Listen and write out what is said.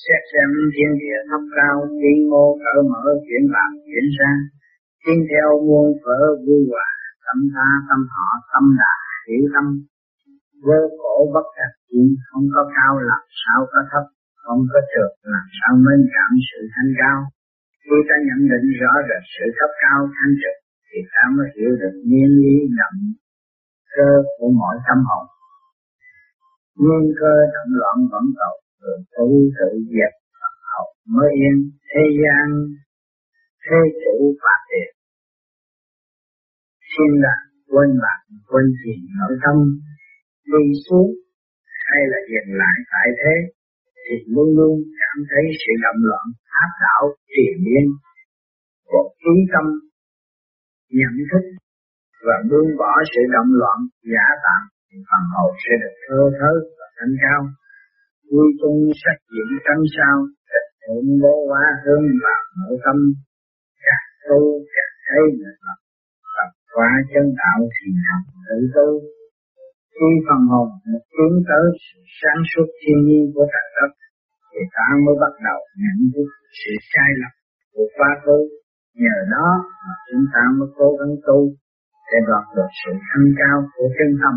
xét xem thiên địa thấp cao quy mô cỡ mở, chuyển bạc, chuyển ra. Tin theo muôn phở vui hòa tâm tha tâm họ tâm đà, hiểu tâm. Vô khổ bất cập chuyện không có cao làm sao có thấp, không có trượt làm sao mới cảm sự thanh cao? Khi ta nhận định rõ rệt sự thấp cao, thanh trực, thì ta mới hiểu được nguyên lý động cơ của mọi tâm hồn. Nguyên cơ động loạn vẫn tồn rồi tu tự dẹp Phật học mới yên. Thế gian, thế chủ pháp tiền xin là quên bạn, quên gì nội tâm. Đi xuống, hay là dừng lại tại thế, thì luôn luôn cảm thấy sự động loạn, áp đảo, triền miên. Một trí tâm, nhận thức, và buông bỏ sự động loạn, giả tạm, thì phần hồn sẽ được thơ thớ và thanh cao vui chung sắc diện trăng sao trật thượng vô hóa hương vào nội tâm. Các tu, các thấy mệt mỏi tập qua chân đạo thì học tự tu. Khi phần hồn được tiến tới sự sáng suốt thiên nhiên của trời đất thì ta mới bắt đầu nhận thức sự sai lầm của quá khứ. Nhờ đó mà chúng ta mới cố gắng tu để đoạt được sự thanh cao của chân tâm.